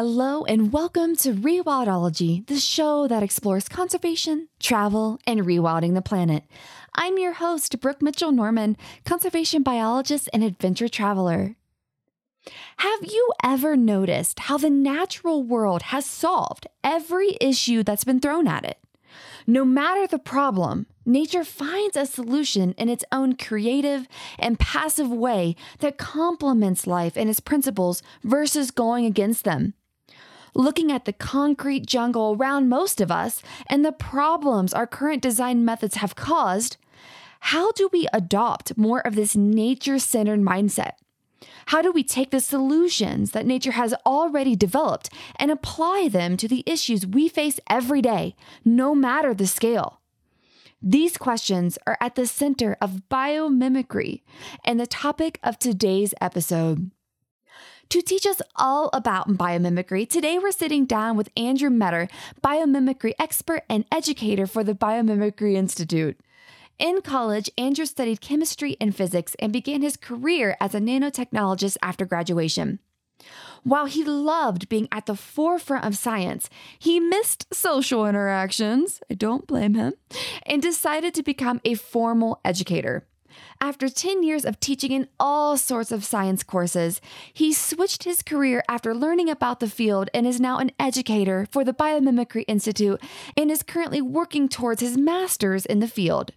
Hello and welcome to Rewildology, the show that explores conservation, travel, and rewilding the planet. I'm your host, Brooke Mitchell Norman, conservation biologist and adventure traveler. Have you ever noticed how the natural world has solved every issue that's been thrown at it? No matter the problem, nature finds a solution in its own creative and passive way that complements life and its principles versus going against them. Looking at the concrete jungle around most of us and the problems our current design methods have caused, how do we adopt more of this nature centered mindset? How do we take the solutions that nature has already developed and apply them to the issues we face every day, no matter the scale? These questions are at the center of biomimicry and the topic of today's episode. To teach us all about biomimicry, today we're sitting down with Andrew Metter, biomimicry expert and educator for the Biomimicry Institute. In college, Andrew studied chemistry and physics and began his career as a nanotechnologist after graduation. While he loved being at the forefront of science, he missed social interactions, I don't blame him, and decided to become a formal educator. After 10 years of teaching in all sorts of science courses, he switched his career after learning about the field and is now an educator for the Biomimicry Institute and is currently working towards his master's in the field.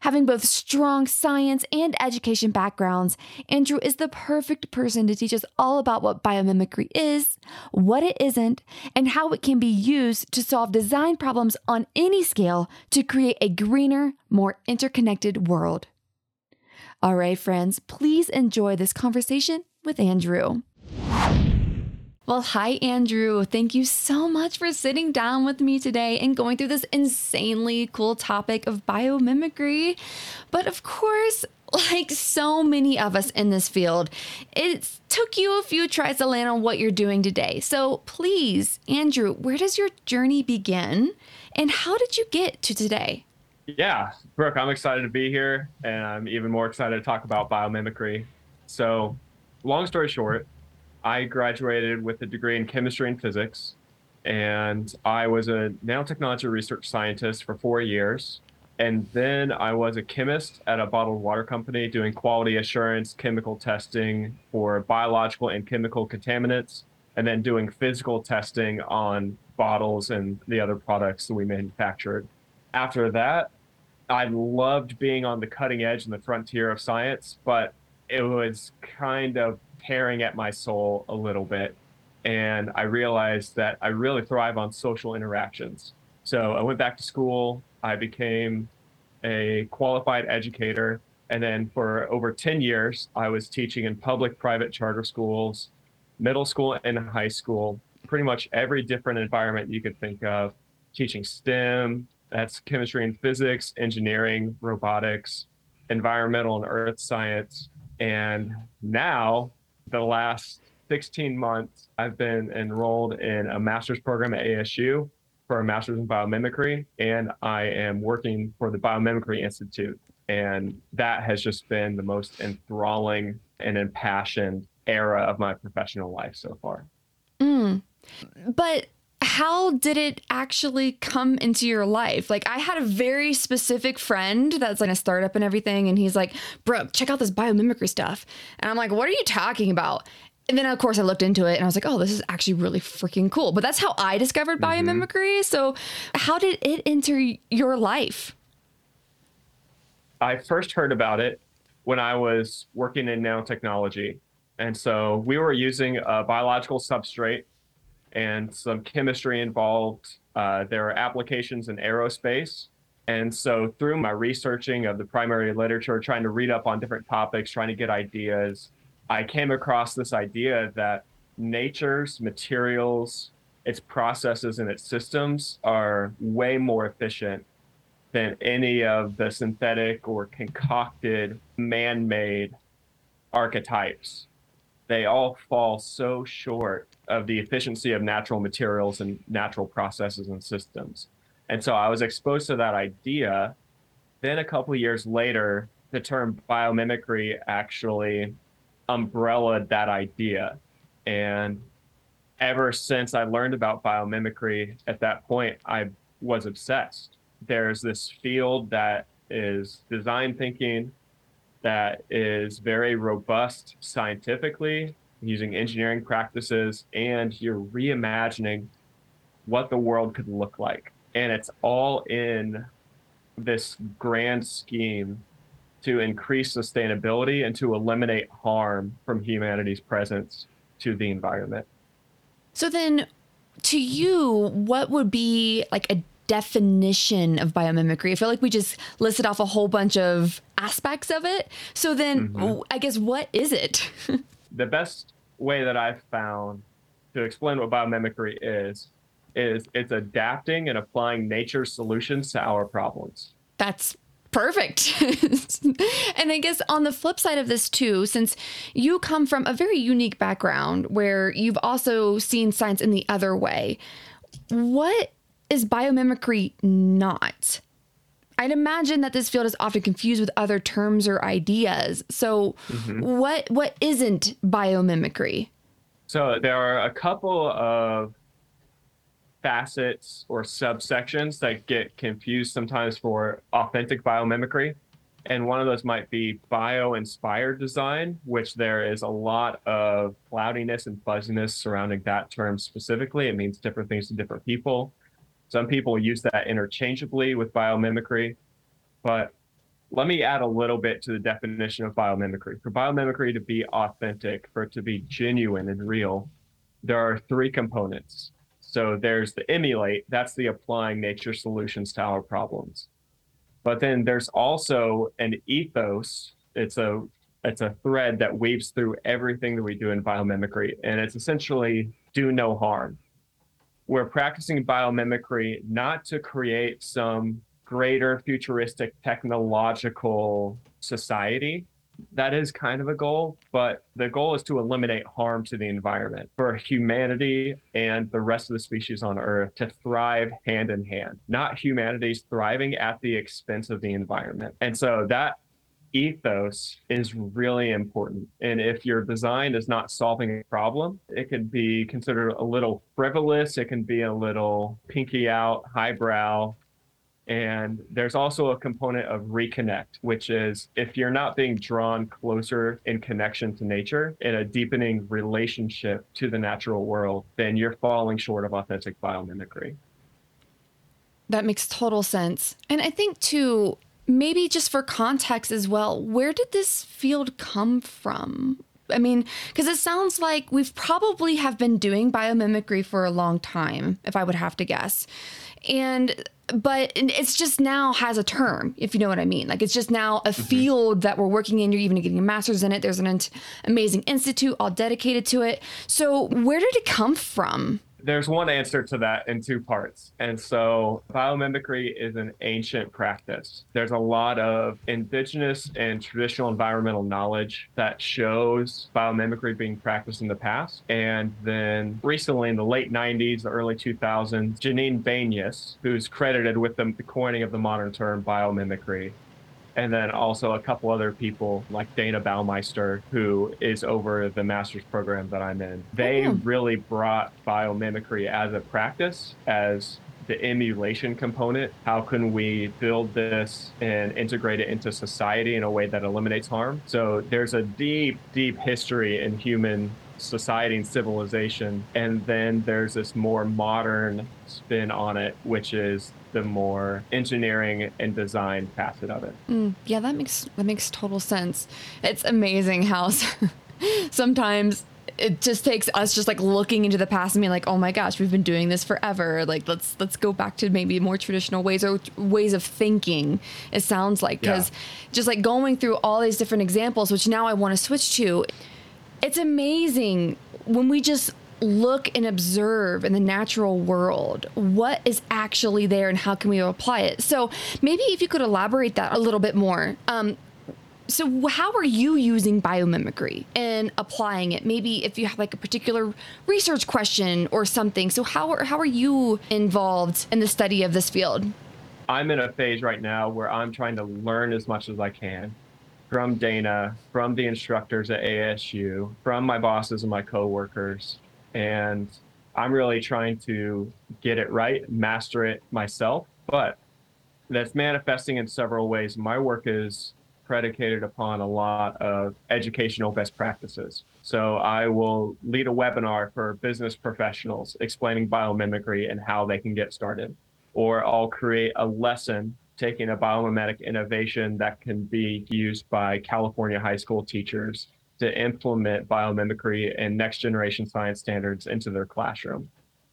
Having both strong science and education backgrounds, Andrew is the perfect person to teach us all about what biomimicry is, what it isn't, and how it can be used to solve design problems on any scale to create a greener, more interconnected world. All right, friends, please enjoy this conversation with Andrew. Well, hi, Andrew. Thank you so much for sitting down with me today and going through this insanely cool topic of biomimicry. But of course, like so many of us in this field, it took you a few tries to land on what you're doing today. So please, Andrew, where does your journey begin and how did you get to today? Yeah, Brooke, I'm excited to be here and I'm even more excited to talk about biomimicry. So, long story short, I graduated with a degree in chemistry and physics, and I was a nanotechnology research scientist for four years. And then I was a chemist at a bottled water company doing quality assurance, chemical testing for biological and chemical contaminants, and then doing physical testing on bottles and the other products that we manufactured. After that, I loved being on the cutting edge and the frontier of science, but it was kind of tearing at my soul a little bit. And I realized that I really thrive on social interactions. So I went back to school. I became a qualified educator. And then for over 10 years, I was teaching in public, private charter schools, middle school, and high school, pretty much every different environment you could think of, teaching STEM, that's chemistry and physics, engineering, robotics, environmental and earth science. And now the last 16 months, I've been enrolled in a master's program at ASU for a master's in biomimicry, and I am working for the Biomimicry Institute. And that has just been the most enthralling and impassioned era of my professional life so far. Mm. But how did it actually come into your life? Like, I had a very specific friend that's like a startup and everything, and he's like, Bro, check out this biomimicry stuff. And I'm like, What are you talking about? And then, of course, I looked into it and I was like, oh, this is actually really freaking cool. But that's how I discovered mm-hmm. biomimicry. So, how did it enter your life? I first heard about it when I was working in nanotechnology. And so we were using a biological substrate and some chemistry involved. Uh, there are applications in aerospace. And so, through my researching of the primary literature, trying to read up on different topics, trying to get ideas, I came across this idea that nature's materials, its processes, and its systems are way more efficient than any of the synthetic or concocted man made archetypes. They all fall so short of the efficiency of natural materials and natural processes and systems. And so I was exposed to that idea. Then a couple years later, the term biomimicry actually umbrellaed that idea. And ever since I learned about biomimicry at that point, I was obsessed. There's this field that is design thinking that is very robust scientifically using engineering practices and you're reimagining what the world could look like and it's all in this grand scheme to increase sustainability and to eliminate harm from humanity's presence to the environment so then to you what would be like a definition of biomimicry? I feel like we just listed off a whole bunch of aspects of it. So then, mm-hmm. I guess, what is it? the best way that I've found to explain what biomimicry is is it's adapting and applying nature's solutions to our problems. That's perfect. and I guess on the flip side of this, too, since you come from a very unique background where you've also seen science in the other way, what is biomimicry not? I'd imagine that this field is often confused with other terms or ideas. So, mm-hmm. what what isn't biomimicry? So there are a couple of facets or subsections that get confused sometimes for authentic biomimicry. And one of those might be bio inspired design, which there is a lot of cloudiness and fuzziness surrounding that term specifically. It means different things to different people. Some people use that interchangeably with biomimicry, but let me add a little bit to the definition of biomimicry. For biomimicry to be authentic, for it to be genuine and real, there are three components. So there's the emulate, that's the applying nature solutions to our problems. But then there's also an ethos. It's a it's a thread that weaves through everything that we do in biomimicry, and it's essentially do no harm we're practicing biomimicry not to create some greater futuristic technological society. That is kind of a goal, but the goal is to eliminate harm to the environment for humanity and the rest of the species on Earth to thrive hand in hand, not humanity's thriving at the expense of the environment. And so that ethos is really important. And if your design is not solving a problem, it can be considered a little frivolous, it can be a little pinky out, highbrow. And there's also a component of reconnect, which is if you're not being drawn closer in connection to nature, in a deepening relationship to the natural world, then you're falling short of authentic biomimicry. That makes total sense. And I think, too, maybe just for context as well, where did this field come from? I mean, because it sounds like we've probably have been doing biomimicry for a long time, if I would have to guess. And but it's just now has a term, if you know what I mean. Like it's just now a mm-hmm. field that we're working in. You're even getting a master's in it. There's an amazing institute all dedicated to it. So where did it come from? There's one answer to that in two parts. And so biomimicry is an ancient practice. There's a lot of indigenous and traditional environmental knowledge that shows biomimicry being practiced in the past. And then recently in the late 90s, the early 2000s, Janine Benyus, who's credited with the coining of the modern term biomimicry, and then also a couple other people like Dayna Baumeister, who is over the master's program that I'm in. They oh. really brought biomimicry as a practice, as the emulation component. How can we build this and integrate it into society in a way that eliminates harm? So there's a deep, deep history in human society and civilization. And then there's this more modern spin on it, which is the more engineering and design facet of it. Mm, yeah, that makes that makes total sense. It's amazing how sometimes it just takes us just like looking into the past and being like, oh my gosh, we've been doing this forever. Like let's let's go back to maybe more traditional ways or ways of thinking. It sounds like because yeah. just like going through all these different examples, which now I want to switch to. It's amazing when we just look and observe in the natural world what is actually there and how can we apply it. So maybe if you could elaborate that a little bit more. Um, so how are you using biomimicry and applying it? Maybe if you have like a particular research question or something. So how are, how are you involved in the study of this field? I'm in a phase right now where i'm trying to learn as much as i can from dayna from the instructors at asu from my bosses and my coworkers and I'm really trying to get it right, master it myself, but that's manifesting in several ways. My work is predicated upon a lot of educational best practices. So I will lead a webinar for business professionals explaining biomimicry and how they can get started. Or I'll create a lesson taking a biomimetic innovation that can be used by California high school teachers to implement biomimicry and next generation science standards into their classroom.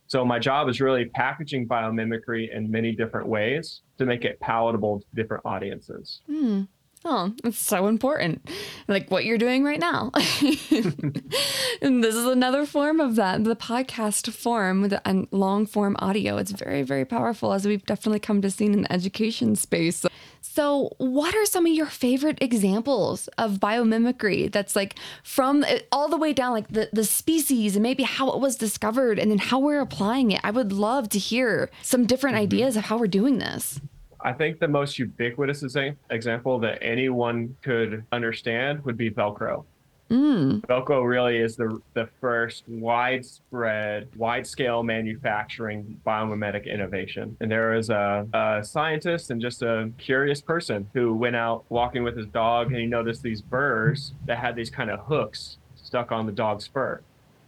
So my job is really packaging biomimicry in many different ways to make it palatable to different audiences. Mm. Oh, it's so important. Like what you're doing right now. and this is another form of that, the podcast form with long form audio. It's very, very powerful as we've definitely come to see in the education space. So, what are some of your favorite examples of biomimicry that's like from uh, all the way down, like the, the species and maybe how it was discovered and then how we're applying it? I would love to hear some different mm-hmm. ideas of how we're doing this. I think the most ubiquitous example that anyone could understand would be Velcro. Mm. Velcro really is the the first widespread, wide scale manufacturing biomimetic innovation. And there was a, a, scientist and just a curious person who went out walking with his dog and he noticed these burrs that had these kind of hooks stuck on the dog's fur.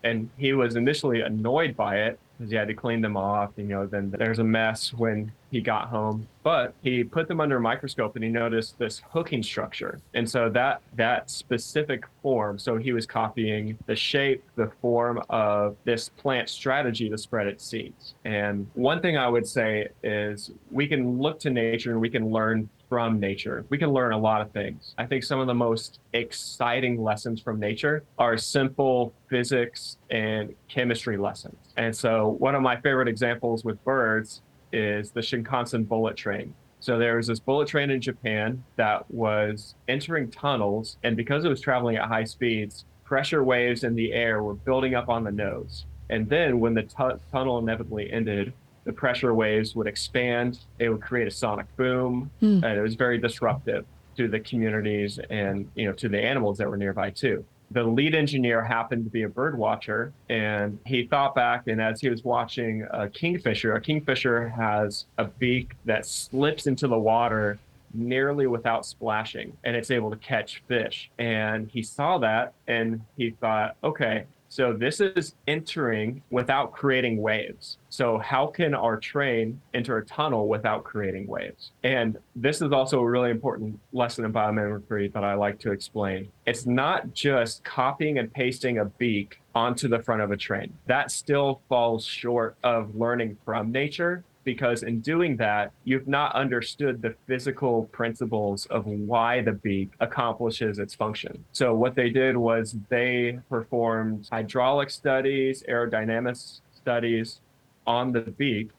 And he was initially annoyed by it because he had to clean them off. You know, then there's a mess when he got home. But he put them under a microscope and he noticed this hooking structure. And so that that specific form, so he was copying the shape, the form of this plant strategy to spread its seeds. And one thing I would say is we can look to nature and we can learn from nature. We can learn a lot of things. I think some of the most exciting lessons from nature are simple physics and chemistry lessons. And so, one of my favorite examples with birds is the Shinkansen bullet train. So there was this bullet train in Japan that was entering tunnels, and because it was traveling at high speeds, pressure waves in the air were building up on the nose. And then when the t- tunnel inevitably ended, the pressure waves would expand. It would create a sonic boom, mm. and it was very disruptive to the communities and you know to the animals that were nearby too. The lead engineer happened to be a bird watcher, and he thought back. And as he was watching a kingfisher, a kingfisher has a beak that slips into the water nearly without splashing, and it's able to catch fish. And he saw that, and he thought, okay, so this is entering without creating waves. So how can our train enter a tunnel without creating waves? And this is also a really important lesson in biomimicry that I like to explain. It's not just copying and pasting a beak onto the front of a train. That still falls short of learning from nature because in doing that, you've not understood the physical principles of why the beak accomplishes its function. So, what they did was they performed hydraulic studies, aerodynamics studies on the beak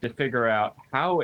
to figure out how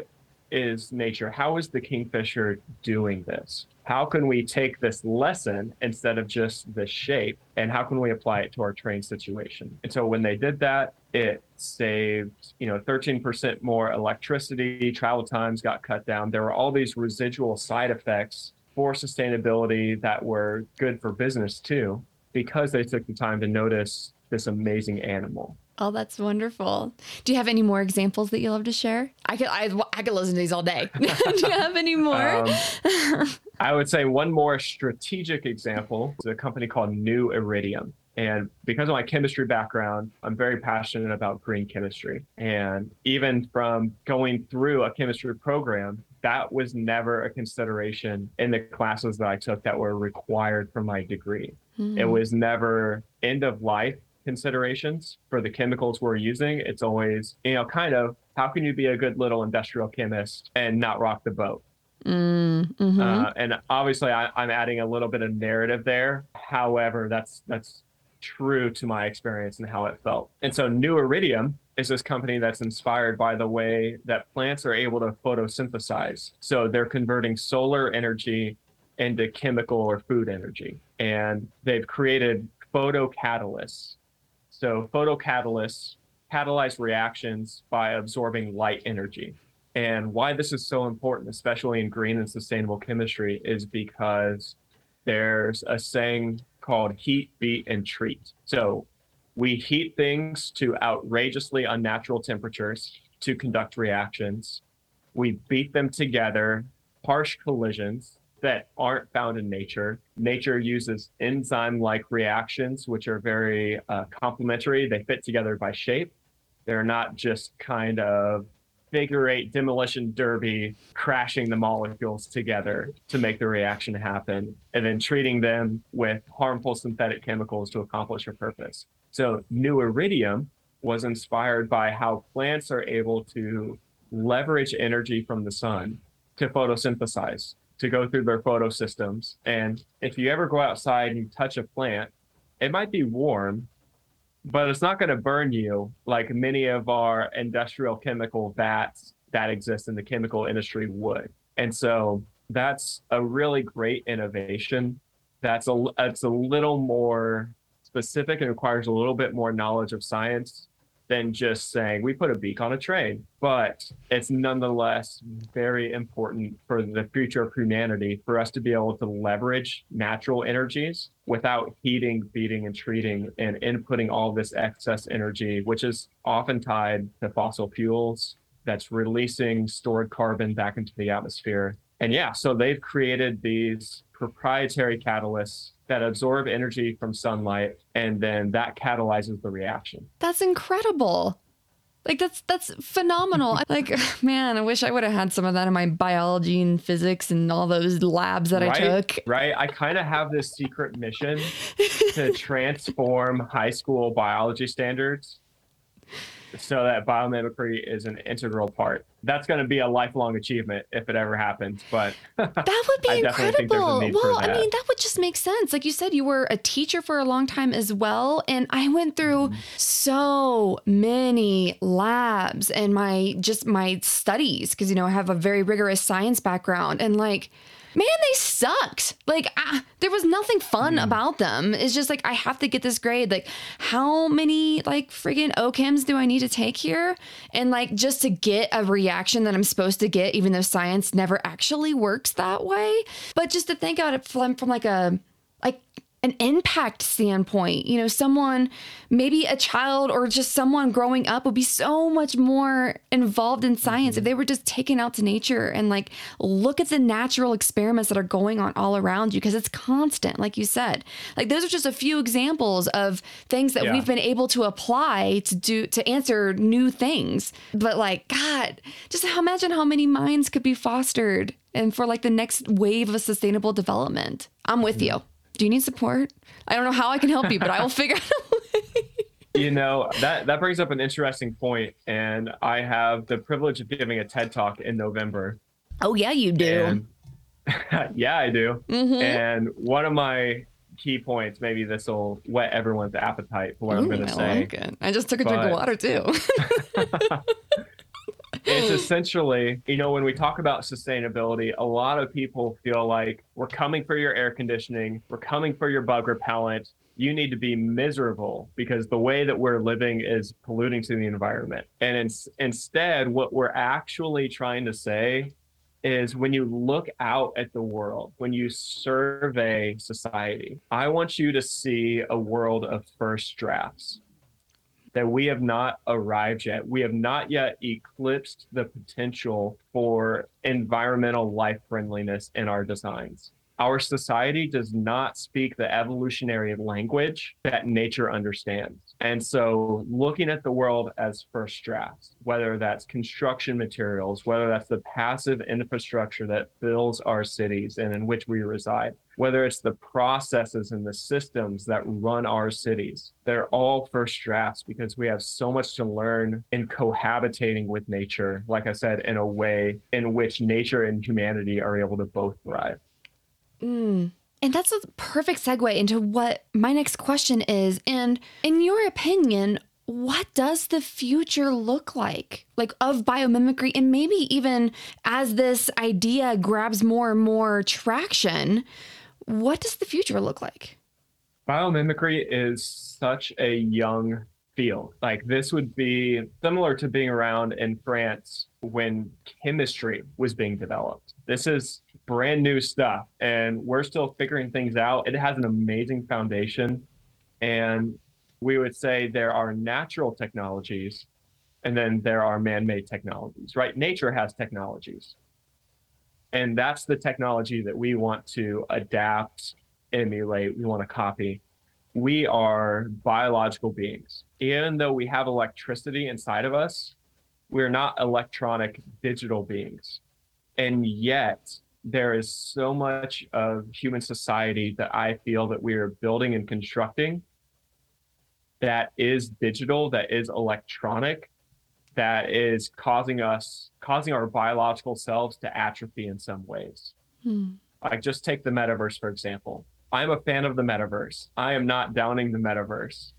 is nature, how is the kingfisher doing this? how can we take this lesson instead of just the shape and how can we apply it to our train situation and so when they did that it saved you know 13% more electricity travel times got cut down there were all these residual side effects for sustainability that were good for business too because they took the time to notice this amazing animal Oh, that's wonderful. Do you have any more examples that you love to share? I could I, I could listen to these all day. Do you have any more? Um, I would say one more strategic example is a company called New Iridium. And because of my chemistry background, I'm very passionate about green chemistry. And even from going through a chemistry program, that was never a consideration in the classes that I took that were required for my degree. Mm. It was never end of life considerations for the chemicals we're using. It's always, you know, kind of how can you be a good little industrial chemist and not rock the boat? Mm, hmm uh, and obviously, I, I'm adding a little bit of narrative there. However, that's that's true to my experience and how it felt. And so, New Iridium is this company that's inspired by the way that plants are able to photosynthesize. So they're converting solar energy into chemical or food energy, and they've created photocatalysts so photocatalysts catalyze reactions by absorbing light energy. And why this is so important, especially in green and sustainable chemistry, is because there's a saying called heat, beat, and treat. So We heat things to outrageously unnatural temperatures to conduct reactions. We beat them together, harsh collisions that aren't found in nature. Nature uses enzyme like reactions, which are very uh, complementary. They fit together by shape. They're not just kind of figure eight demolition derby crashing the molecules together to make the reaction happen and then treating them with harmful synthetic chemicals to accomplish a purpose. So, New Iridium was inspired by how plants are able to leverage energy from the sun to photosynthesize, to go through their photosystems. And if you ever go outside and you touch a plant, it might be warm, but it's not going to burn you like many of our industrial chemical vats that exist in the chemical industry would. And so that's a really great innovation. That's a it's a little more specific and requires a little bit more knowledge of science than just saying we put a beak on a train. But it's nonetheless very important for the future of humanity for us to be able to leverage natural energies without heating, feeding, and treating and inputting all this excess energy, which is often tied to fossil fuels that's releasing stored carbon back into the atmosphere. And yeah, so they've created these proprietary catalysts that absorb energy from sunlight and then that catalyzes the reaction. That's incredible. Like that's that's phenomenal. like man, I wish I would have had some of that in my biology and physics and all those labs that right, I took. Right. I kind of have this secret mission to transform high school biology standards so that biomimicry is an integral part. That's going to be a lifelong achievement if it ever happens. But that would be incredible. Well, I mean, that would just make sense. Like you said, you were a teacher for a long time as well, and I went through mm-hmm. so many labs and my just my studies because you know I have a very rigorous science background and like man, they sucked. Like, ah, there was nothing fun mm. about them. It's just like, I have to get this grade. Like, how many, like, friggin' OCHEMs do I need to take here? And, like, just to get a reaction that I'm supposed to get, even though science never actually works that way. But just to think about it from, from like a, like, an impact standpoint. You know, someone, maybe a child or just someone growing up would be so much more involved in science mm-hmm. if they were just taken out to nature and like look at the natural experiments that are going on all around you because it's constant, like you said. Like those are just a few examples of things that yeah. we've been able to apply to do to answer new things. But like, God, just imagine how many minds could be fostered and for like the next wave of sustainable development. I'm with mm-hmm. you do you need support? I don't know how I can help you, but I will figure out a way. You know, that, that brings up an interesting point, and I have the privilege of giving a TED talk in November. Oh, yeah, you do. And, yeah, I do. Mm-hmm. And one of my key points, maybe this will whet everyone's appetite for what Ooh, I'm going to say. Like I just took a but... drink of water, too. it's essentially, you know, when we talk about sustainability, a lot of people feel like we're coming for your air conditioning, we're coming for your bug repellent. You need to be miserable because the way that we're living is polluting to the environment. And in, instead, what we're actually trying to say is when you look out at the world, when you survey society, I want you to see a world of first drafts that we have not arrived yet. We have not yet eclipsed the potential for environmental life friendliness in our designs. Our society does not speak the evolutionary language that nature understands. And so, looking at the world as first drafts, whether that's construction materials, whether that's the passive infrastructure that fills our cities and in which we reside, whether it's the processes and the systems that run our cities, they're all first drafts because we have so much to learn in cohabitating with nature, like I said, in a way in which nature and humanity are able to both thrive. Mm. And that's a perfect segue into what my next question is. And in your opinion, what does the future look like like of biomimicry and maybe even as this idea grabs more and more traction what does the future look like? Biomimicry is such a young field. Like this would be similar to being around in France when chemistry was being developed. This is brand new stuff and we're still figuring things out. It has an amazing foundation and we would say there are natural technologies and then there are man-made technologies, right? Nature has technologies. And that's the technology that we want to adapt, emulate, we want to copy. We are biological beings. Even though we have electricity inside of us, we're not electronic digital beings. And yet, there is so much of human society that I feel that we are building and constructing that is digital, that is electronic, that is causing us, causing our biological selves to atrophy in some ways. Hmm. Like, just take the metaverse, for example. I'm a fan of the metaverse. I am not downing the metaverse.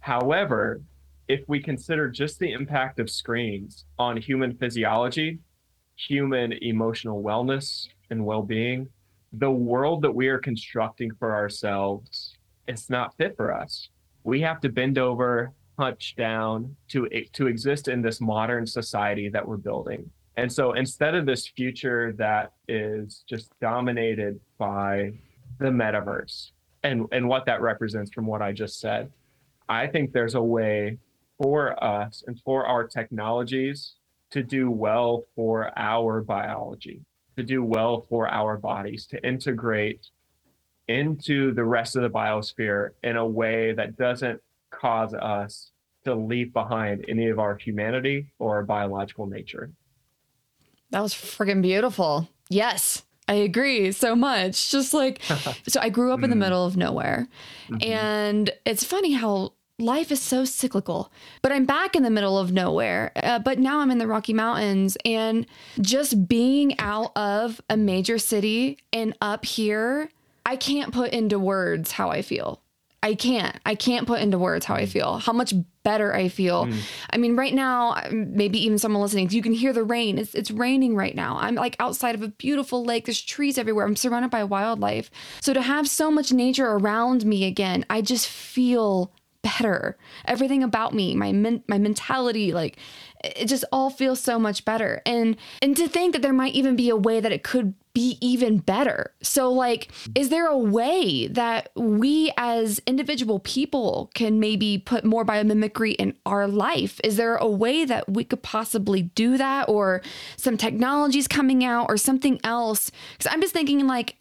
However, if we consider just the impact of screens on human physiology, human emotional wellness and well-being, the world that we are constructing for ourselves is not fit for us. We have to bend over, hunch down to to exist in this modern society that we're building. And so instead of this future that is just dominated by the metaverse and and what that represents from what I just said, I think there's a way for us and for our technologies to do well for our biology, to do well for our bodies, to integrate into the rest of the biosphere in a way that doesn't cause us to leave behind any of our humanity or our biological nature. That was freaking beautiful. Yes. I agree so much. Just like, so I grew up in the mm-hmm. middle of nowhere. Mm-hmm. And it's funny how life is so cyclical. But I'm back in the middle of nowhere. Uh, but now I'm in the Rocky Mountains and just being out of a major city and up here, I can't put into words how I feel. I can't. I can't put into words how I feel, how much better I feel. Mm. I mean, right now, maybe even someone listening, you can hear the rain. It's, it's raining right now. I'm like outside of a beautiful lake. There's trees everywhere. I'm surrounded by wildlife. So to have so much nature around me again, I just feel better. Everything about me, my men- my mentality, like it just all feels so much better. And and to think that there might even be a way that it could be even better. So like is there a way that we as individual people can maybe put more biomimicry in our life? Is there a way that we could possibly do that or some technologies coming out or something else? Cuz I'm just thinking like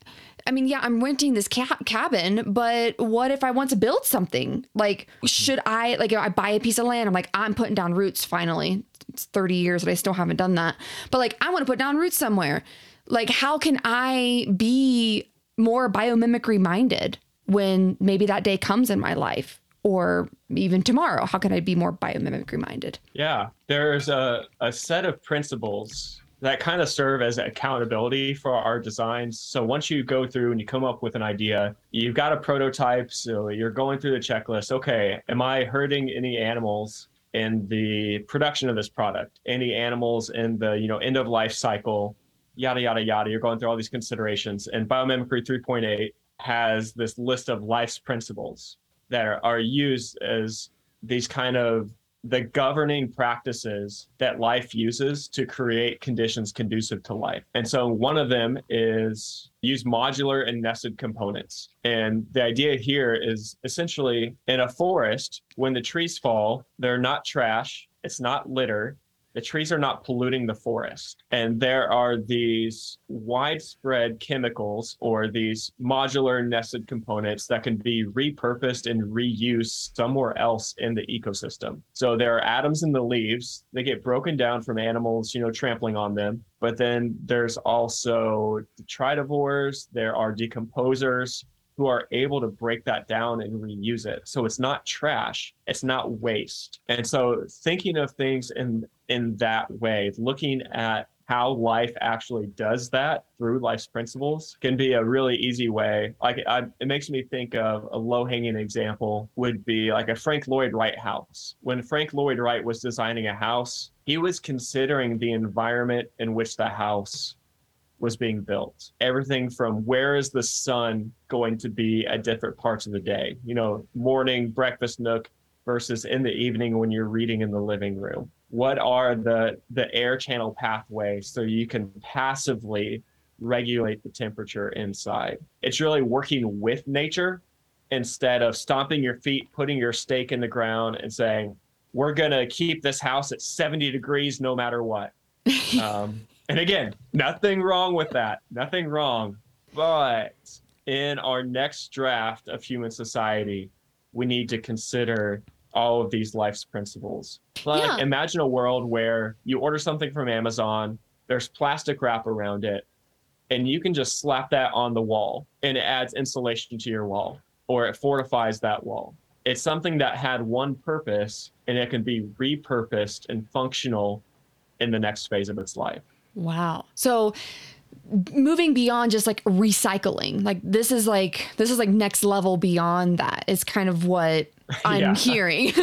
I mean, yeah, I'm renting this ca- cabin, but what if I want to build something? Like, should I, like, I buy a piece of land? I'm like, I'm putting down roots finally. It's 30 years that I still haven't done that. But like, I want to put down roots somewhere. Like, how can I be more biomimicry minded when maybe that day comes in my life? Or even tomorrow, how can I be more biomimicry minded? Yeah, there's a, a set of principles that kind of serve as accountability for our designs. So once you go through and you come up with an idea, you've got a prototype. So you're going through the checklist. Okay, am I hurting any animals in the production of this product? Any animals in the you know end of life cycle? Yada yada yada. You're going through all these considerations. And biomimicry 3.8 has this list of life's principles that are, used as these kind of the governing practices that life uses to create conditions conducive to life. And so one of them is use modular and nested components. And the idea here is essentially in a forest, when the trees fall, they're not trash, it's not litter, the trees are not polluting the forest. And there are these widespread chemicals or these modular nested components that can be repurposed and reused somewhere else in the ecosystem. So there are atoms in the leaves, they get broken down from animals, you know, trampling on them. But then there's also detritivores, there are decomposers, who are able to break that down and reuse it. So it's not trash, it's not waste. And so thinking of things in in that way, looking at how life actually does that through life's principles can be a really easy way. Like I, it makes me think of a low hanging example would be like a Frank Lloyd Wright house. When Frank Lloyd Wright was designing a house, he was considering the environment in which the house was being built. Everything from where is the sun going to be at different parts of the day? You know, morning, breakfast nook versus in the evening when you're reading in the living room. What are the the air channel pathways so you can passively regulate the temperature inside? It's really working with nature instead of stomping your feet, putting your stake in the ground, and saying, "We're gonna keep this house at 70 degrees no matter what." um, and again, nothing wrong with that. Nothing wrong. But in our next draft of human society, we need to consider all of these life's principles. Like, Yeah. imagine a world where you order something from Amazon, there's plastic wrap around it, and you can just slap that on the wall and it adds insulation to your wall or it fortifies that wall. It's something that had one purpose and it can be repurposed and functional in the next phase of its life. Wow. So moving beyond just like recycling, like this is like this is like next level beyond that is kind of what I'm Yeah. hearing.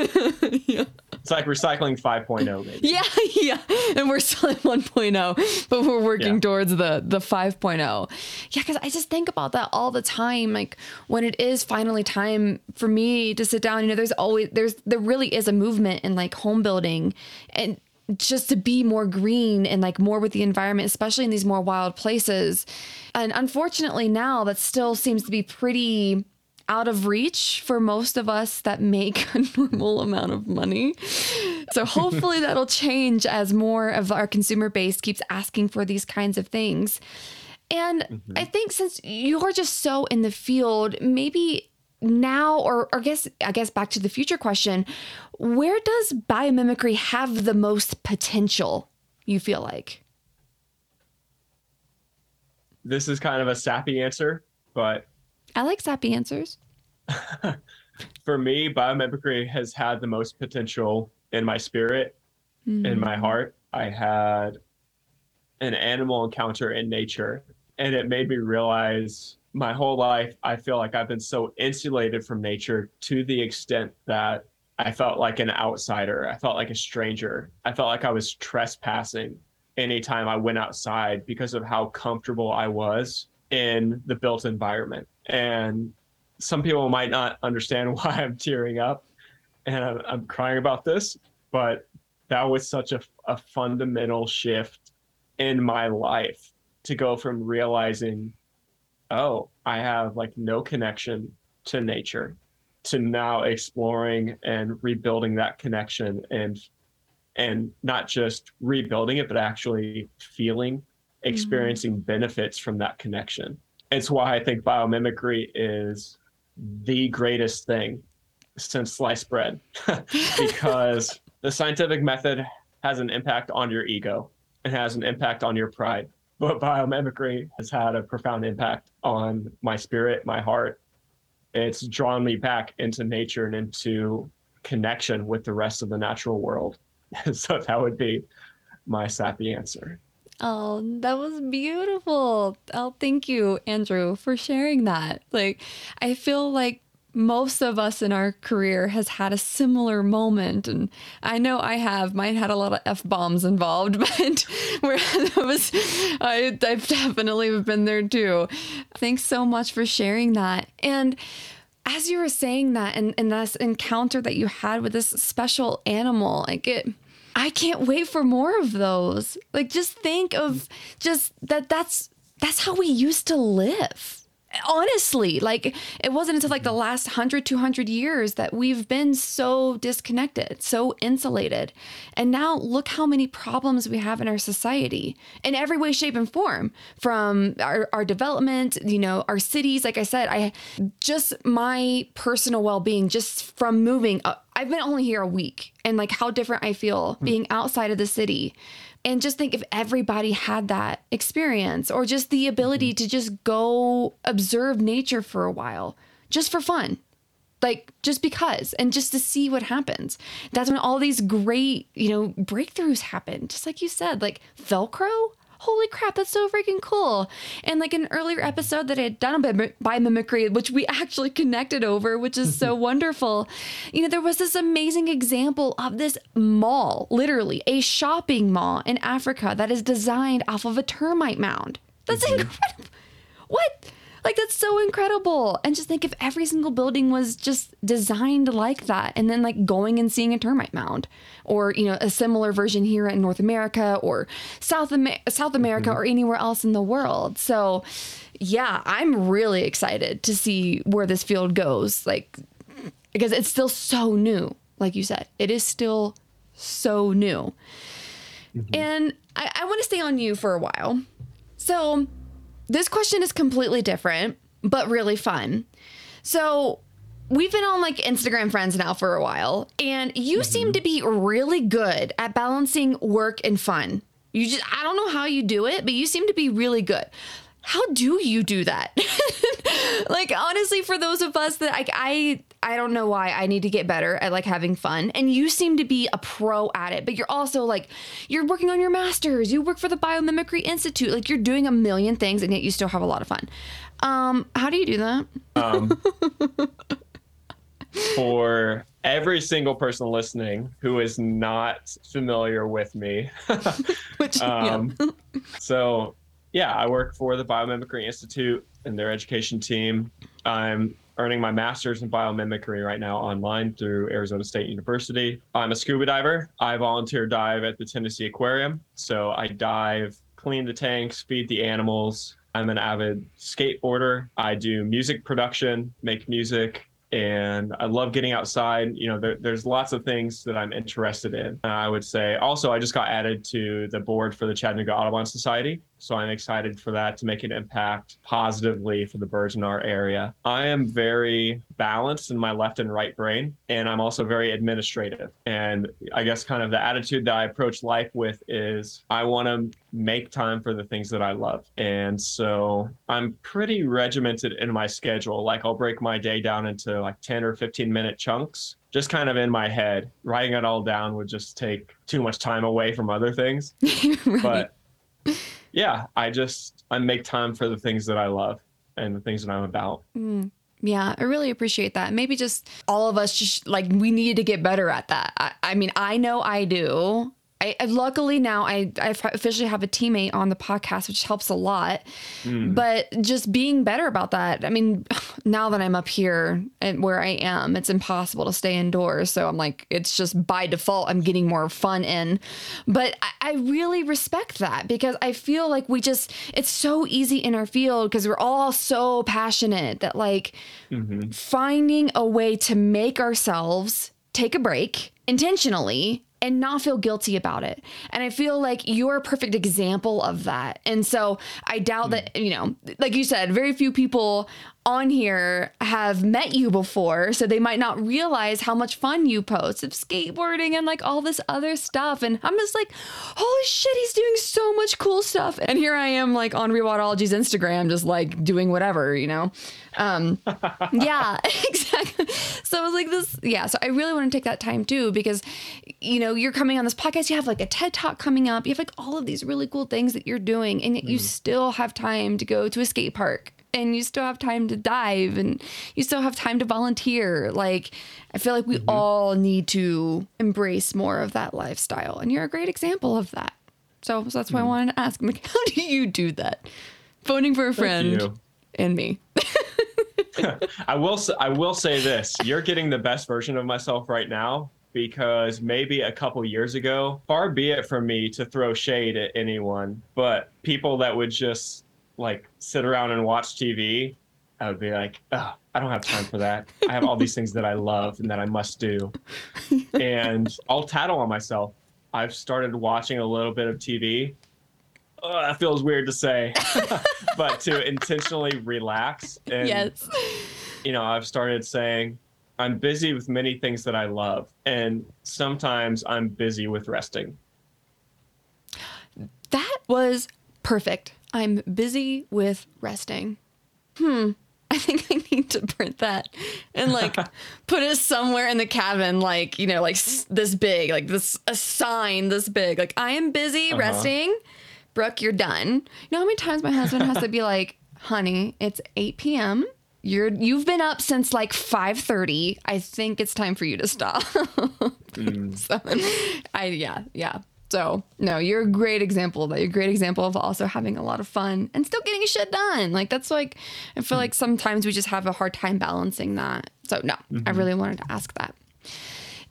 yeah. It's like recycling 5.0 maybe. yeah, yeah. And we're still at 1.0, but we're working Yeah. towards the the 5.0. Yeah, cuz I just think about that all the time like when it is finally time for me to sit down, you know, there's always there's there really is a movement in like home building and just to be more green and like more with the environment, especially in these more wild places. And unfortunately, now that still seems to be pretty out of reach for most of us that make a normal amount of money. So hopefully that'll change as more of our consumer base keeps asking for these kinds of things. And mm-hmm. I think since you're just so in the field, maybe now or, or I guess I guess back to the future question, where does biomimicry have the most potential, you feel like? This is kind of a sappy answer, but I like sappy answers. for me, biomimicry has had the most potential in my spirit, in hmm. my heart. I had an animal encounter in nature, and it made me realize my whole life I feel like I've been so insulated from nature to the extent that I felt like an outsider. I felt like a stranger. I felt like I was trespassing anytime I went outside because of how comfortable I was in the built environment. And some people might not understand why I'm tearing up and I'm, I'm crying about this, but that was such a, a fundamental shift in my life to go from realizing, oh, I have like no connection to nature to now exploring and rebuilding that connection and and not just rebuilding it but actually feeling mm-hmm. experiencing benefits from that connection. It's why i think biomimicry is the greatest thing since sliced bread. Because the scientific method has an impact on your ego. It has an impact on your pride but biomimicry has had a profound impact on my spirit my heart it's drawn me back into nature and into connection with the rest of the natural world so that would be my sappy answer Oh, that was beautiful. Oh, thank you, Andrew, for sharing that. Like, I feel like most of us in our career has had a similar moment and I know I have mine had a lot of f bombs involved but where that was I, I've definitely been there too thanks so much for sharing that and as you were saying that and, and this encounter that you had with this special animal like it I can't wait for more of those. Like just think of just that that's that's how we used to live. Honestly, like it wasn't until like the last 100 200 years that we've been so disconnected, so insulated. And now look how many problems we have in our society in every way shape and form from our, our development, you know, our cities like I said, I just my personal well-being just from moving uh, I've been only here a week and like how different I feel being outside of the city. And just think if everybody had that experience or just the ability mm-hmm. to just go observe nature for a while, just for fun, like just because, and just to see what happens. That's when all these great, you know, breakthroughs happen. Just like you said, like Velcro. Holy crap, that's so freaking cool. And like an earlier episode that I had done by, biomimicry, which we actually connected over, which is so wonderful. You know, there was this amazing example of this mall, literally a shopping mall in Africa that is designed off of a termite mound. That's mm-hmm. incredible. What? Like that's so incredible. And just think if every single building was just designed like that and then like going and seeing a termite mound or, you know, a similar version here in North America or South Amer- South America mm-hmm. or anywhere else in the world. So, yeah, I'm really excited to see where this field goes. Like because it's still so new. Like you said, it is still so new. Mm-hmm. And I, I want to stay on you for a while. So, this question is completely different, but really fun. So, we've been on like Instagram friends now for a while, and you mm-hmm. seem to be really good at balancing work and fun. You just, I don't know how you do it, but you seem to be really good how do you do that? like honestly, for those of us that like I I don't know why I need to get better at like having fun. And you seem to be a pro at it, but you're also like you're working on your masters. You work for the Biomimicry Institute. Like you're doing a million things and yet you still have a lot of fun. Um, how do you do that? Um, for every single person listening who is not familiar with me, Which, um, yeah. so yeah, I work for the Biomimicry Institute and their education team. I'm earning my master's in biomimicry right now online through Arizona State University. I'm a scuba diver. I volunteer dive at the Tennessee Aquarium. So I dive, clean the tanks, feed the animals. I'm an avid skateboarder. I do music production, make music, and I love getting outside. You know, there, there's lots of things that I'm interested in. I would say also, I just got added to the board for the Chattanooga Audubon Society. So I'm excited for that to make an impact positively for the birds in our area. I am very balanced in my left and right brain, and I'm also very administrative. And I guess kind of the attitude that I approach life with is I want to make time for the things that I love. And so I'm pretty regimented in my schedule. Like I'll break my day down into like 10 or 15 minute chunks just kind of in my head. Writing it all down would just take too much time away from other things. right. But yeah, I just I make time for the things that I love and the things that I'm about. Mm. Yeah, I really appreciate that. Maybe just all of us just like we need to get better at that. I, I mean, I know I do. I, I, luckily now I, I officially have a teammate on the podcast, which helps a lot. Mm. But just being better about that. I mean, now that I'm up here and where I am, it's impossible to stay indoors. So I'm like, it's just by default, I'm getting more fun in. But I, I really respect that because I feel like we just, it's so easy in our field because we're all so passionate that like mm-hmm. finding a way to make ourselves take a break intentionally and not feel guilty about it. And I feel like you're a perfect example of that. And so I doubt mm. that, you know, like you said, very few people on here have met you before, so they might not realize how much fun you post of skateboarding and like all this other stuff. And I'm just like, holy shit, he's doing so much cool stuff. And here I am, like on Rewildology's Instagram, just like doing whatever, you know? Um, yeah. So I was like, this, yeah. So I really want to take that time too, because, you know, you're coming on this podcast, you have like a TED talk coming up, you have like all of these really cool things that you're doing, and yet mm. you still have time to go to a skate park and you still have time to dive and you still have time to volunteer. Like, I feel like we mm-hmm. all need to embrace more of that lifestyle. And you're a great example of that. So, so that's why mm. I wanted to ask, like, how do you do that? Phoning for a friend and me. I will I will say this. You're getting the best version of myself right now because maybe a couple years ago, far be it from me to throw shade at anyone, but people that would just like sit around and watch TV, I would be like, oh, I don't have time for that. I have all these things that I love and that I must do. and I'll tattle on myself. I've started watching a little bit of TV. Oh, that feels weird to say, but to intentionally relax. And, yes. You know, I've started saying, I'm busy with many things that I love. And sometimes I'm busy with resting. That was perfect. I'm busy with resting. Hmm. I think I need to print that and like put it somewhere in the cabin, like, you know, like this big, like this, a sign this big. Like, I am busy uh-huh. resting. Brooke, you're done. You know how many times my husband has to be like, honey, it's 8 p.m. You're you've been up since like 5:30. I think it's time for you to stop. mm. so, I yeah, yeah. So, no, you're a great example of that. You're a great example of also having a lot of fun and still getting shit done. Like, that's like, I feel like sometimes we just have a hard time balancing that. So, no, mm-hmm. I really wanted to ask that.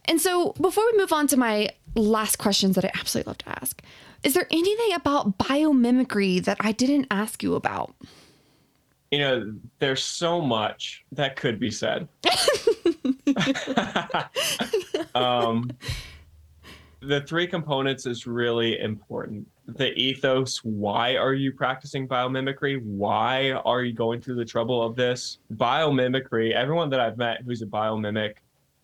And so, before we move on to my last questions that I absolutely love to ask, is there anything about biomimicry that I didn't ask you about? You know, there's so much that could be said. um, the three components is really important. The ethos, why are you practicing biomimicry? Why are you going through the trouble of this? Biomimicry, everyone that I've met who's a biomimic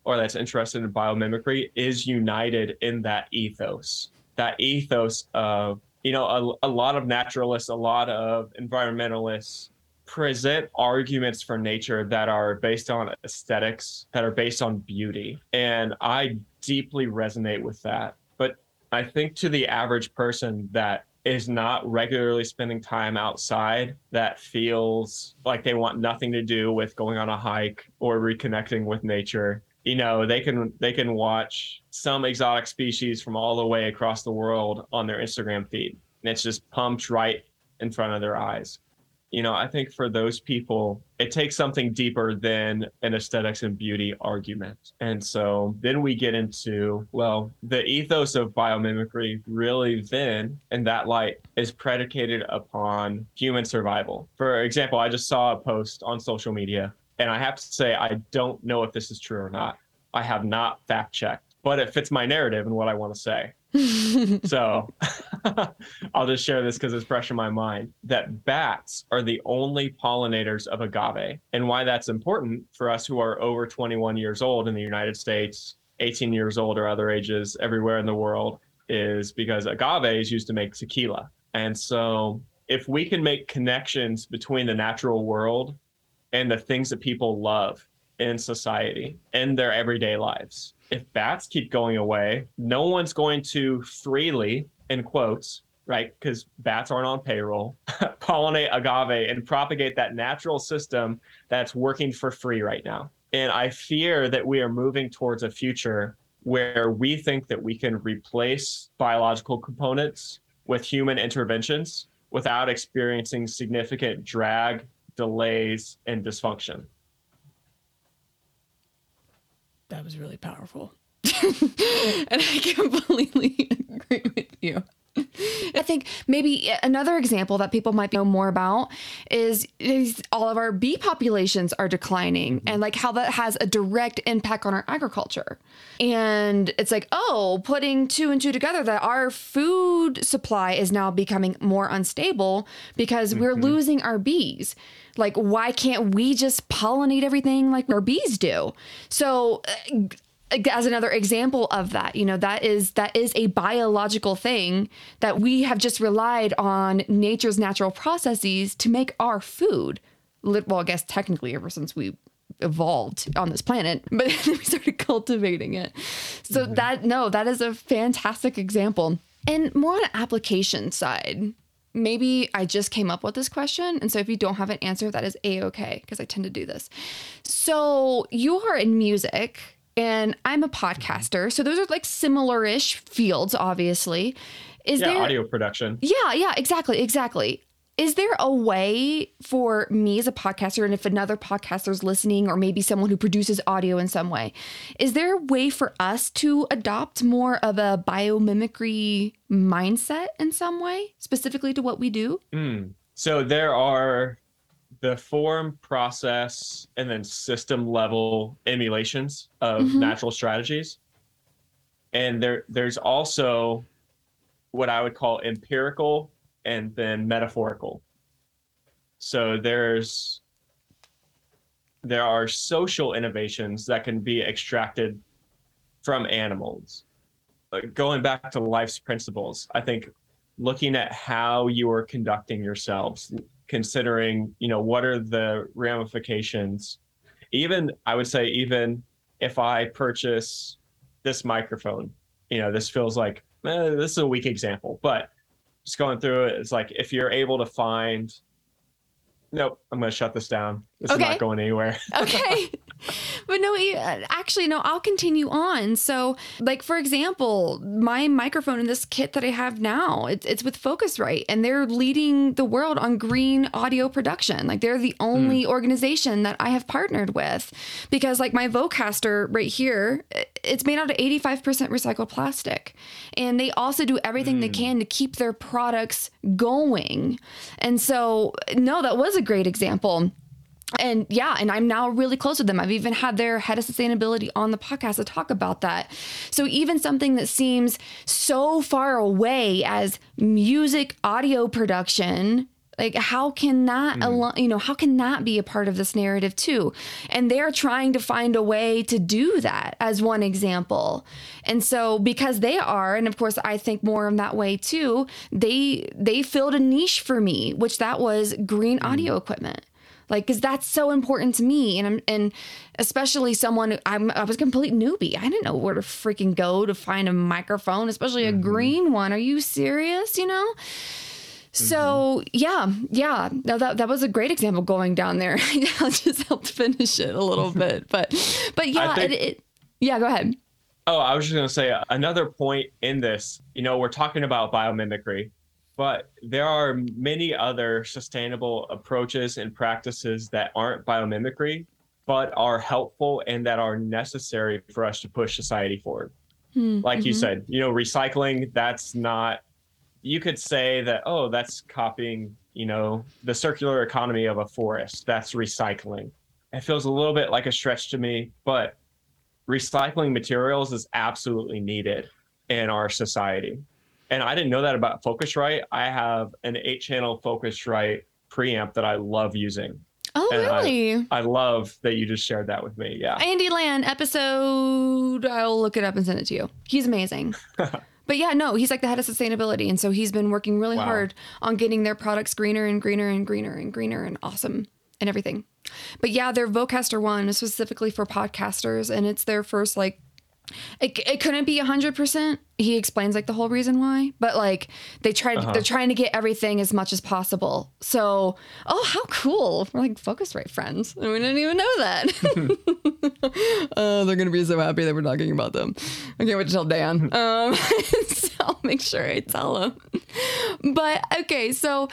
or that's interested in biomimicry is united in that ethos. That ethos of, you know, a, a lot of naturalists, a lot of environmentalists present arguments for nature that are based on aesthetics, that are based on beauty. And I deeply resonate with that. But I think to the average person that is not regularly spending time outside that feels like they want nothing to do with going on a hike or reconnecting with nature you know they can they can watch some exotic species from all the way across the world on their instagram feed and it's just pumped right in front of their eyes you know, I think for those people, it takes something deeper than an aesthetics and beauty argument. And so then we get into, well, the ethos of biomimicry really then, in that light, is predicated upon human survival. For example, I just saw a post on social media, and I have to say, I don't know if this is true or not. I have not fact checked, but it fits my narrative and what I want to say. so I'll just share this because it's fresh in my mind that bats are the only pollinators of agave. And why that's important for us who are over 21 years old in the United States, 18 years old or other ages everywhere in the world is because agave is used to make tequila. And so if we can make connections between the natural world and the things that people love in society in their everyday lives if bats keep going away, no one's going to freely, in quotes, right? Because bats aren't on payroll, pollinate agave and propagate that natural system that's working for free right now. And I fear that we are moving towards a future where we think that we can replace biological components with human interventions without experiencing significant drag, delays, and dysfunction that was really powerful. and I completely agree with you. I think maybe another example that people might know more about is, is all of our bee populations are declining mm-hmm. and like how that has a direct impact on our agriculture. And it's like, oh, putting two and two together that our food supply is now becoming more unstable because mm-hmm. we're losing our bees. Like, why can't we just pollinate everything like our bees do? So, uh, as another example of that you know that is that is a biological thing that we have just relied on nature's natural processes to make our food well i guess technically ever since we evolved on this planet but then we started cultivating it so mm-hmm. that no that is a fantastic example and more on an application side maybe I just came up with this question. And so if you don't have an answer, that is a okay, because I tend to do this. So you are in music and I'm a podcaster. So those are like similar ish fields, obviously. Is yeah, there audio production? Yeah, yeah, exactly, exactly. Is there a way for me as a podcaster, and if another podcaster is listening, or maybe someone who produces audio in some way, is there a way for us to adopt more of a biomimicry mindset in some way, specifically to what we do? Mm. So there are the form, process, and then system level emulations of mm-hmm. natural strategies. And there there's also what I would call empirical and then metaphorical. So there's there are social innovations that can be extracted from animals. going back to life's principles, I think looking at how you are conducting yourselves, considering you know what are the ramifications? Even i would say even if i purchase this microphone you know this feels like eh, this is a weak example but just going through it it's like if you're able to find nope i'm going to shut this down. This okay. is not going anywhere. Okay but no, uh, actually, no, I'll continue on. So, like, for example, my microphone in this kit that I have now, it's, it's with Focusrite, and they're leading the world on green audio production. Like, they're the only mm. organization that I have partnered with because, like, my Vocaster right here, it's made out of 85% recycled plastic. And they also do everything mm. they can to keep their products going. And so, no, that was a great example and yeah, and I'm now really close with them. I've even had their head of sustainability on the podcast to talk about that. So even something that seems so far away as music audio production like how can that mm. you know how can that be a part of this narrative too and they're trying to find a way to do that as one example and so because they are and of course i think more in that way too they they filled a niche for me which that was green mm. audio equipment like because that's so important to me and I'm, and especially someone I'm I was a complete newbie. I didn't know where to freaking go to find a microphone especially a mm-hmm. green one. Are you serious you know? So mm-hmm. yeah yeah. No, that, that was a great example going down there. I just helped finish it a little bit. But but yeah think, it, it, yeah go ahead. Oh I was just gonna say another point in this you know we're talking about biomimicry but there are many other sustainable approaches and practices that aren't biomimicry, but are helpful and that are necessary for us to push society forward. Mm-hmm. Like you mm-hmm. said, you know, recycling, that's not, you could say that, oh, that's copying, you know, the circular economy of a forest. That's recycling. It feels a little bit like a stretch to me, but recycling materials is absolutely needed in our society and I didn't know that about Focusrite. I have an eight channel Focusrite preamp that I love using. Oh, and really? I, I, love that you just shared that with me. Yeah. Andy Land episode. I'll look it up and send it to you. He's amazing. but yeah, no, he's like the head of sustainability. And so he's been working really wow. hard on getting their products greener and greener and greener and greener and awesome and everything. But yeah, their Vocaster one is specifically for podcasters and it's their first like it, it couldn't be 100% he explains like the whole reason why but like they tried uh-huh. they're trying to get everything as much as possible. So oh how cool. We're like Focusrite friends. And we didn't even know that. Oh they're gonna be so happy that we're talking about them. I can't wait to tell dan. Um, so i'll make sure i tell him. But okay so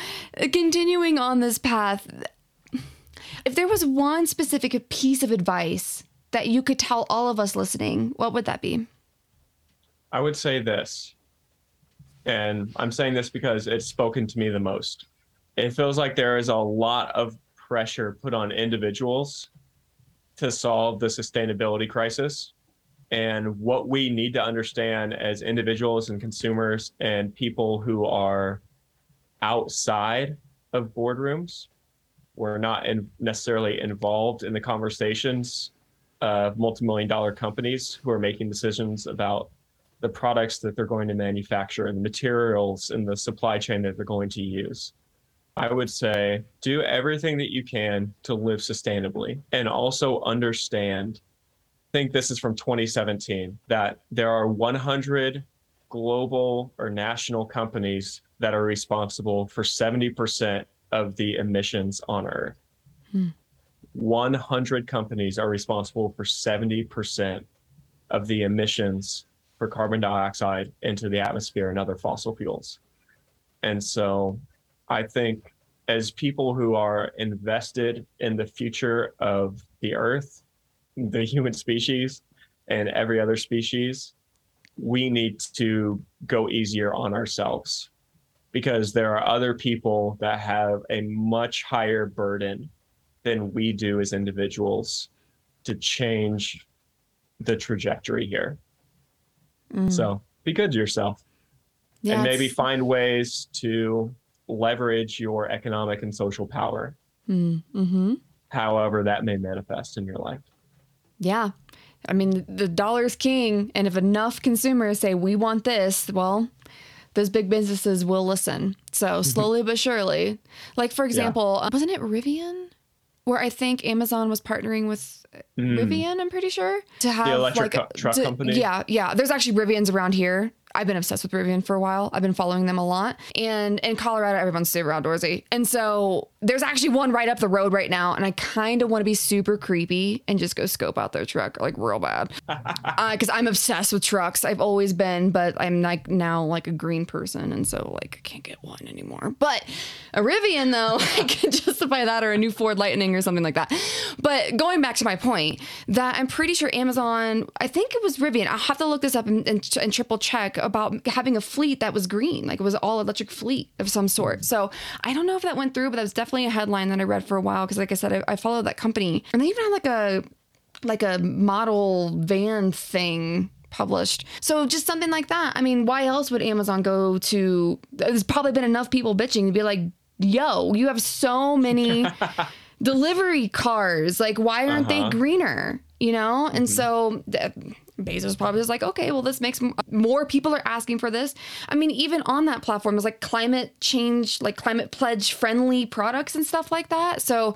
continuing on this path if there was one specific piece of advice that you could tell all of us listening, what would that be? I would say this, and I'm saying this because it's spoken to me the most. It feels like there is a lot of pressure put on individuals to solve the sustainability crisis. And what we need to understand as individuals and consumers and people who are outside of boardrooms, we're not in necessarily involved in the conversations uh, multi-million dollar companies who are making decisions about the products that they're going to manufacture and the materials and the supply chain that they're going to use. I would say do everything that you can to live sustainably and also understand. I think this is from 2017 that there are 100 global or national companies that are responsible for 70% of the emissions on Earth. Hmm. 100 companies are responsible for 70% of the emissions for carbon dioxide into the atmosphere and other fossil fuels. And so I think as people who are invested in the future of the earth, the human species, and every other species, we need to go easier on ourselves because there are other people that have a much higher burden than we do as individuals to change the trajectory here. Mm. So be good to yourself yes. and maybe find ways to leverage your economic and social power, mm. mm-hmm. however that may manifest in your life. Yeah. I mean, the dollar's king. And if enough consumers say, we want this, well, those big businesses will listen. So mm-hmm. slowly but surely. Like, for example, yeah. wasn't it Rivian? Where I think Amazon was partnering with mm. Rivian, I'm pretty sure, to have the electric like truck to, company. Yeah, yeah. There's actually Rivians around here I've been obsessed with Rivian for a while. I've been following them a lot. And in Colorado, everyone's super outdoorsy. And so there's actually one right up the road right now. And I kind of want to be super creepy and just go scope out their truck like real bad. Because uh, I'm obsessed with trucks. I've always been, but I'm like now like a green person. And so like I can't get one anymore. But a Rivian though, I can justify that or a new Ford Lightning or something like that. But going back to my point, that I'm pretty sure Amazon, I think it was Rivian. I'll have to look this up and, and, and triple check about having a fleet that was green, like it was all electric fleet of some sort. So I don't know if that went through, but that was definitely a headline that I read for a while because, like I said, I, I followed that company, and they even had like a like a model van thing published. So just something like that. I mean, why else would Amazon go to? There's probably been enough people bitching to be like, "Yo, you have so many." delivery cars like why aren't uh-huh. they greener you know and mm-hmm. so Bezos probably was like, okay, well, this makes more people are asking for this. I mean, even on that platform, it's like climate change, like climate pledge friendly products and stuff like that. So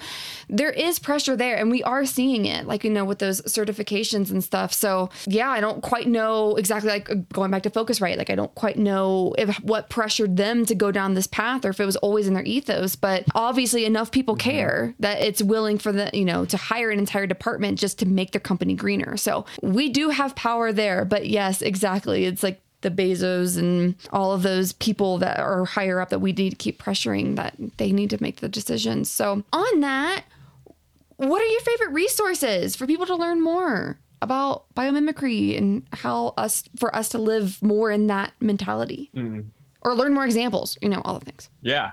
there is pressure there, and we are seeing it, like, you know, with those certifications and stuff. So yeah, I don't quite know exactly, like, going back to Focusrite, like, I don't quite know if what pressured them to go down this path or if it was always in their ethos. But obviously, enough people mm-hmm. care that it's willing for the, you know, to hire an entire department just to make their company greener. So we do have have power there. But yes, exactly. It's like the Bezos and all of those people that are higher up that we need to keep pressuring that they need to make the decisions. So, on that, what are your favorite resources for people to learn more about biomimicry and how us for us to live more in that mentality mm. or learn more examples, you know, all the things. Yeah.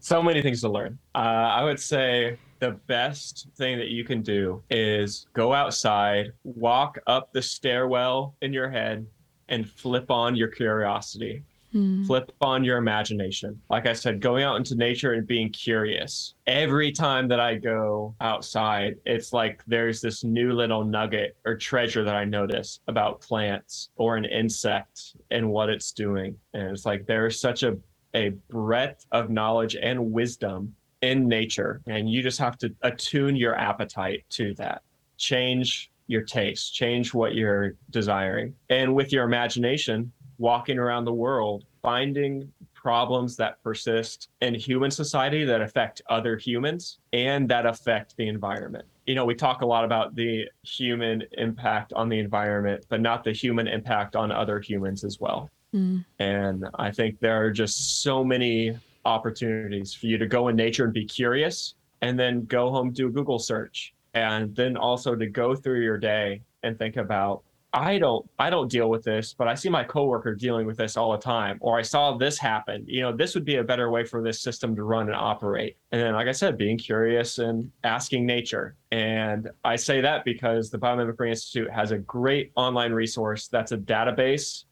So many things to learn. Uh, I would say the best thing that you can do is go outside, walk up the stairwell in your head, and flip on your curiosity. Hmm. Flip on your imagination. Like I said, going out into nature and being curious. Every time that I go outside, it's like there's this new little nugget or treasure that I notice about plants or an insect and what it's doing. And it's like there's such a a breadth of knowledge and wisdom in nature and you just have to attune your appetite to that. Change your taste change what you're desiring. And with your imagination walking around the world finding problems that persist in human society that affect other humans and that affect the environment. You know we talk a lot about the human impact on the environment but not the human impact on other humans as well. Mm. and i think there are just so many opportunities for you to go in nature and be curious and then go home do a google search and then also to go through your day and think about i don't i don't deal with this but i see my coworker dealing with this all the time or i saw this happen. You know this would be a better way for this system to run and operate. And then like i said being curious and asking nature. And i say that because the biomimicry institute has a great online resource that's a database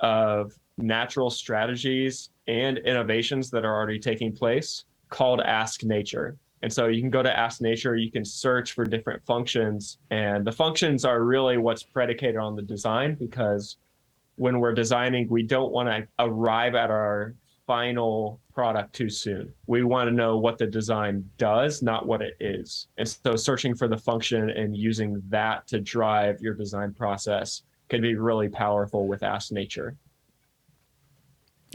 of natural strategies and innovations that are already taking place called Ask Nature. And so you can go to Ask Nature, you can search for different functions, and the functions are really what's predicated on the design because when we're designing, we don't want to arrive at our final product too soon. We want to know what the design does, not what it is. And so searching for the function and using that to drive your design process can be really powerful with Ask Nature.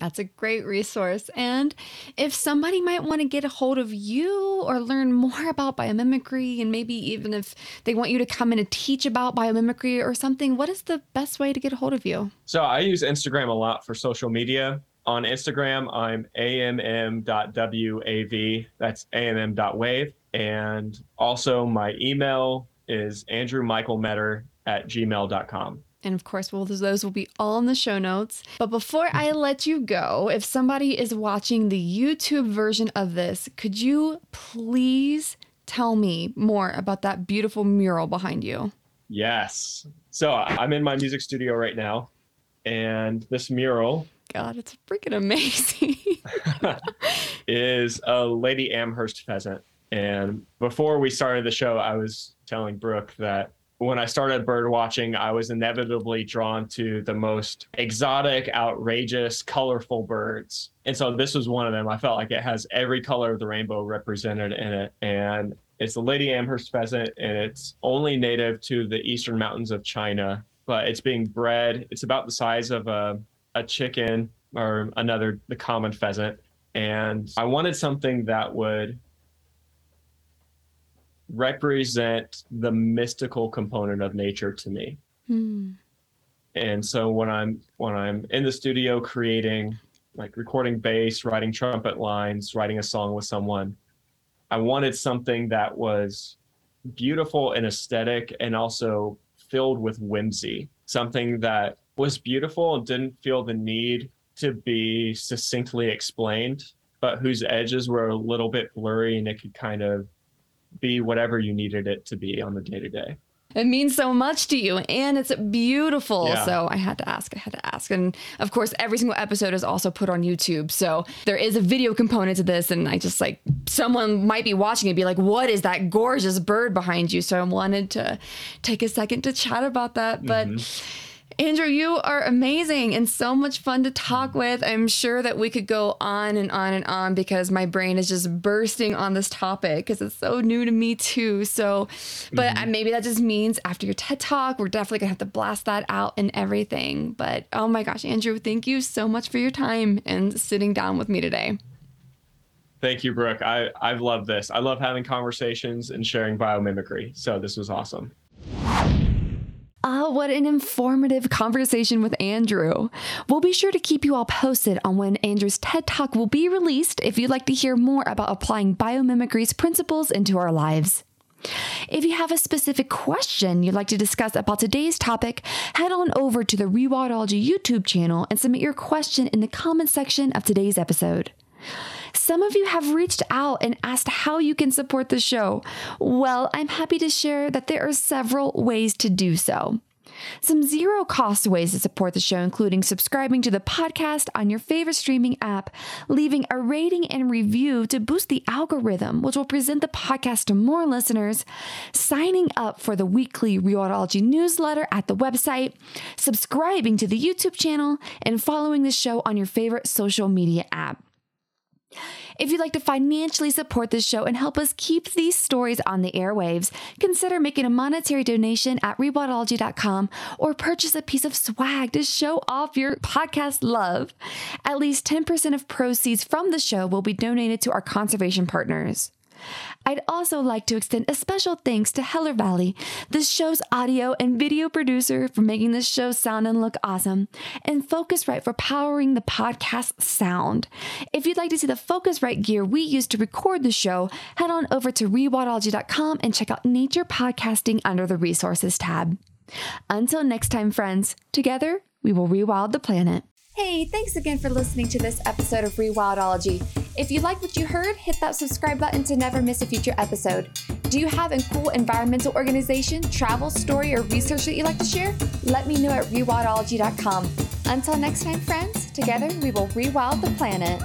That's a great resource. And if somebody might want to get a hold of you or learn more about biomimicry, and maybe even if they want you to come in and teach about biomimicry or something, what is the best way to get a hold of you? So I use Instagram a lot for social media. On Instagram, I'm amm.wav. That's amm.wave. And also my email is andrewmichaelmetter at gmail.com. And of course, well, those will be all in the show notes. But before I let you go, if somebody is watching the YouTube version of this, could you please tell me more about that beautiful mural behind you? Yes. So I'm in my music studio right now, and this mural. God, it's freaking amazing. is a Lady Amherst pheasant. And before we started the show, I was telling Brooke that when I started bird watching, I was inevitably drawn to the most exotic, outrageous, colorful birds. And so this was one of them. I felt like it has every color of the rainbow represented in it. And it's the Lady Amherst pheasant, and it's only native to the eastern mountains of China, but it's being bred. It's about the size of a a chicken or another the common pheasant, and I wanted something that would represent the mystical component of nature to me. Hmm. And so when I'm when I'm in the studio creating like recording bass, writing trumpet lines, writing a song with someone, I wanted something that was beautiful and aesthetic and also filled with whimsy. Something that was beautiful and didn't feel the need to be succinctly explained, but whose edges were a little bit blurry and it could kind of be whatever you needed it to be on the day to day. It means so much to you and it's beautiful. Yeah. So I had to ask, I had to ask. And of course, every single episode is also put on YouTube. So there is a video component to this. And I just like, someone might be watching and be like, what is that gorgeous bird behind you? So I wanted to take a second to chat about that. But mm-hmm Andrew, you are amazing and so much fun to talk with. I'm sure that we could go on and on and on because my brain is just bursting on this topic because it's so new to me too. So, but mm-hmm. maybe that just means after your TED talk, we're definitely gonna have to blast that out and everything. But oh my gosh, Andrew, thank you so much for your time and sitting down with me today. Thank you, Brooke. I, I've loved this. I love having conversations and sharing biomimicry. So this was awesome. Ah, what an informative conversation with Andrew. We'll be sure to keep you all posted on when Andrew's TED Talk will be released if you'd like to hear more about applying biomimicry's principles into our lives. If you have a specific question you'd like to discuss about today's topic, head on over to the Rewildology YouTube channel and submit your question in the comment section of today's episode. Some of you have reached out and asked how you can support the show. Well, I'm happy to share that there are several ways to do so. Some zero cost ways to support the show, including subscribing to the podcast on your favorite streaming app, leaving a rating and review to boost the algorithm, which will present the podcast to more listeners, signing up for the weekly Rewildology newsletter at the website, subscribing to the YouTube channel, and following the show on your favorite social media app. If you'd like to financially support this show and help us keep these stories on the airwaves, consider making a monetary donation at rewildology.com or purchase a piece of swag to show off your podcast love. At least 10% of proceeds from the show will be donated to our conservation partners. I'd also like to extend a special thanks to Heller Valley, the show's audio and video producer, for making this show sound and look awesome, and Focusrite for powering the podcast sound. If you'd like to see the Focusrite gear we use to record the show, head on over to rewildology.com and check out Nature Podcasting under the Resources tab. Until next time, friends, together we will rewild the planet. Hey, thanks again for listening to this episode of Rewildology. If you like what you heard, hit that subscribe button to never miss a future episode. Do you have a cool environmental organization, travel, story, or research that you'd like to share? Let me know at rewildology.com. Until next time, friends, together we will rewild the planet.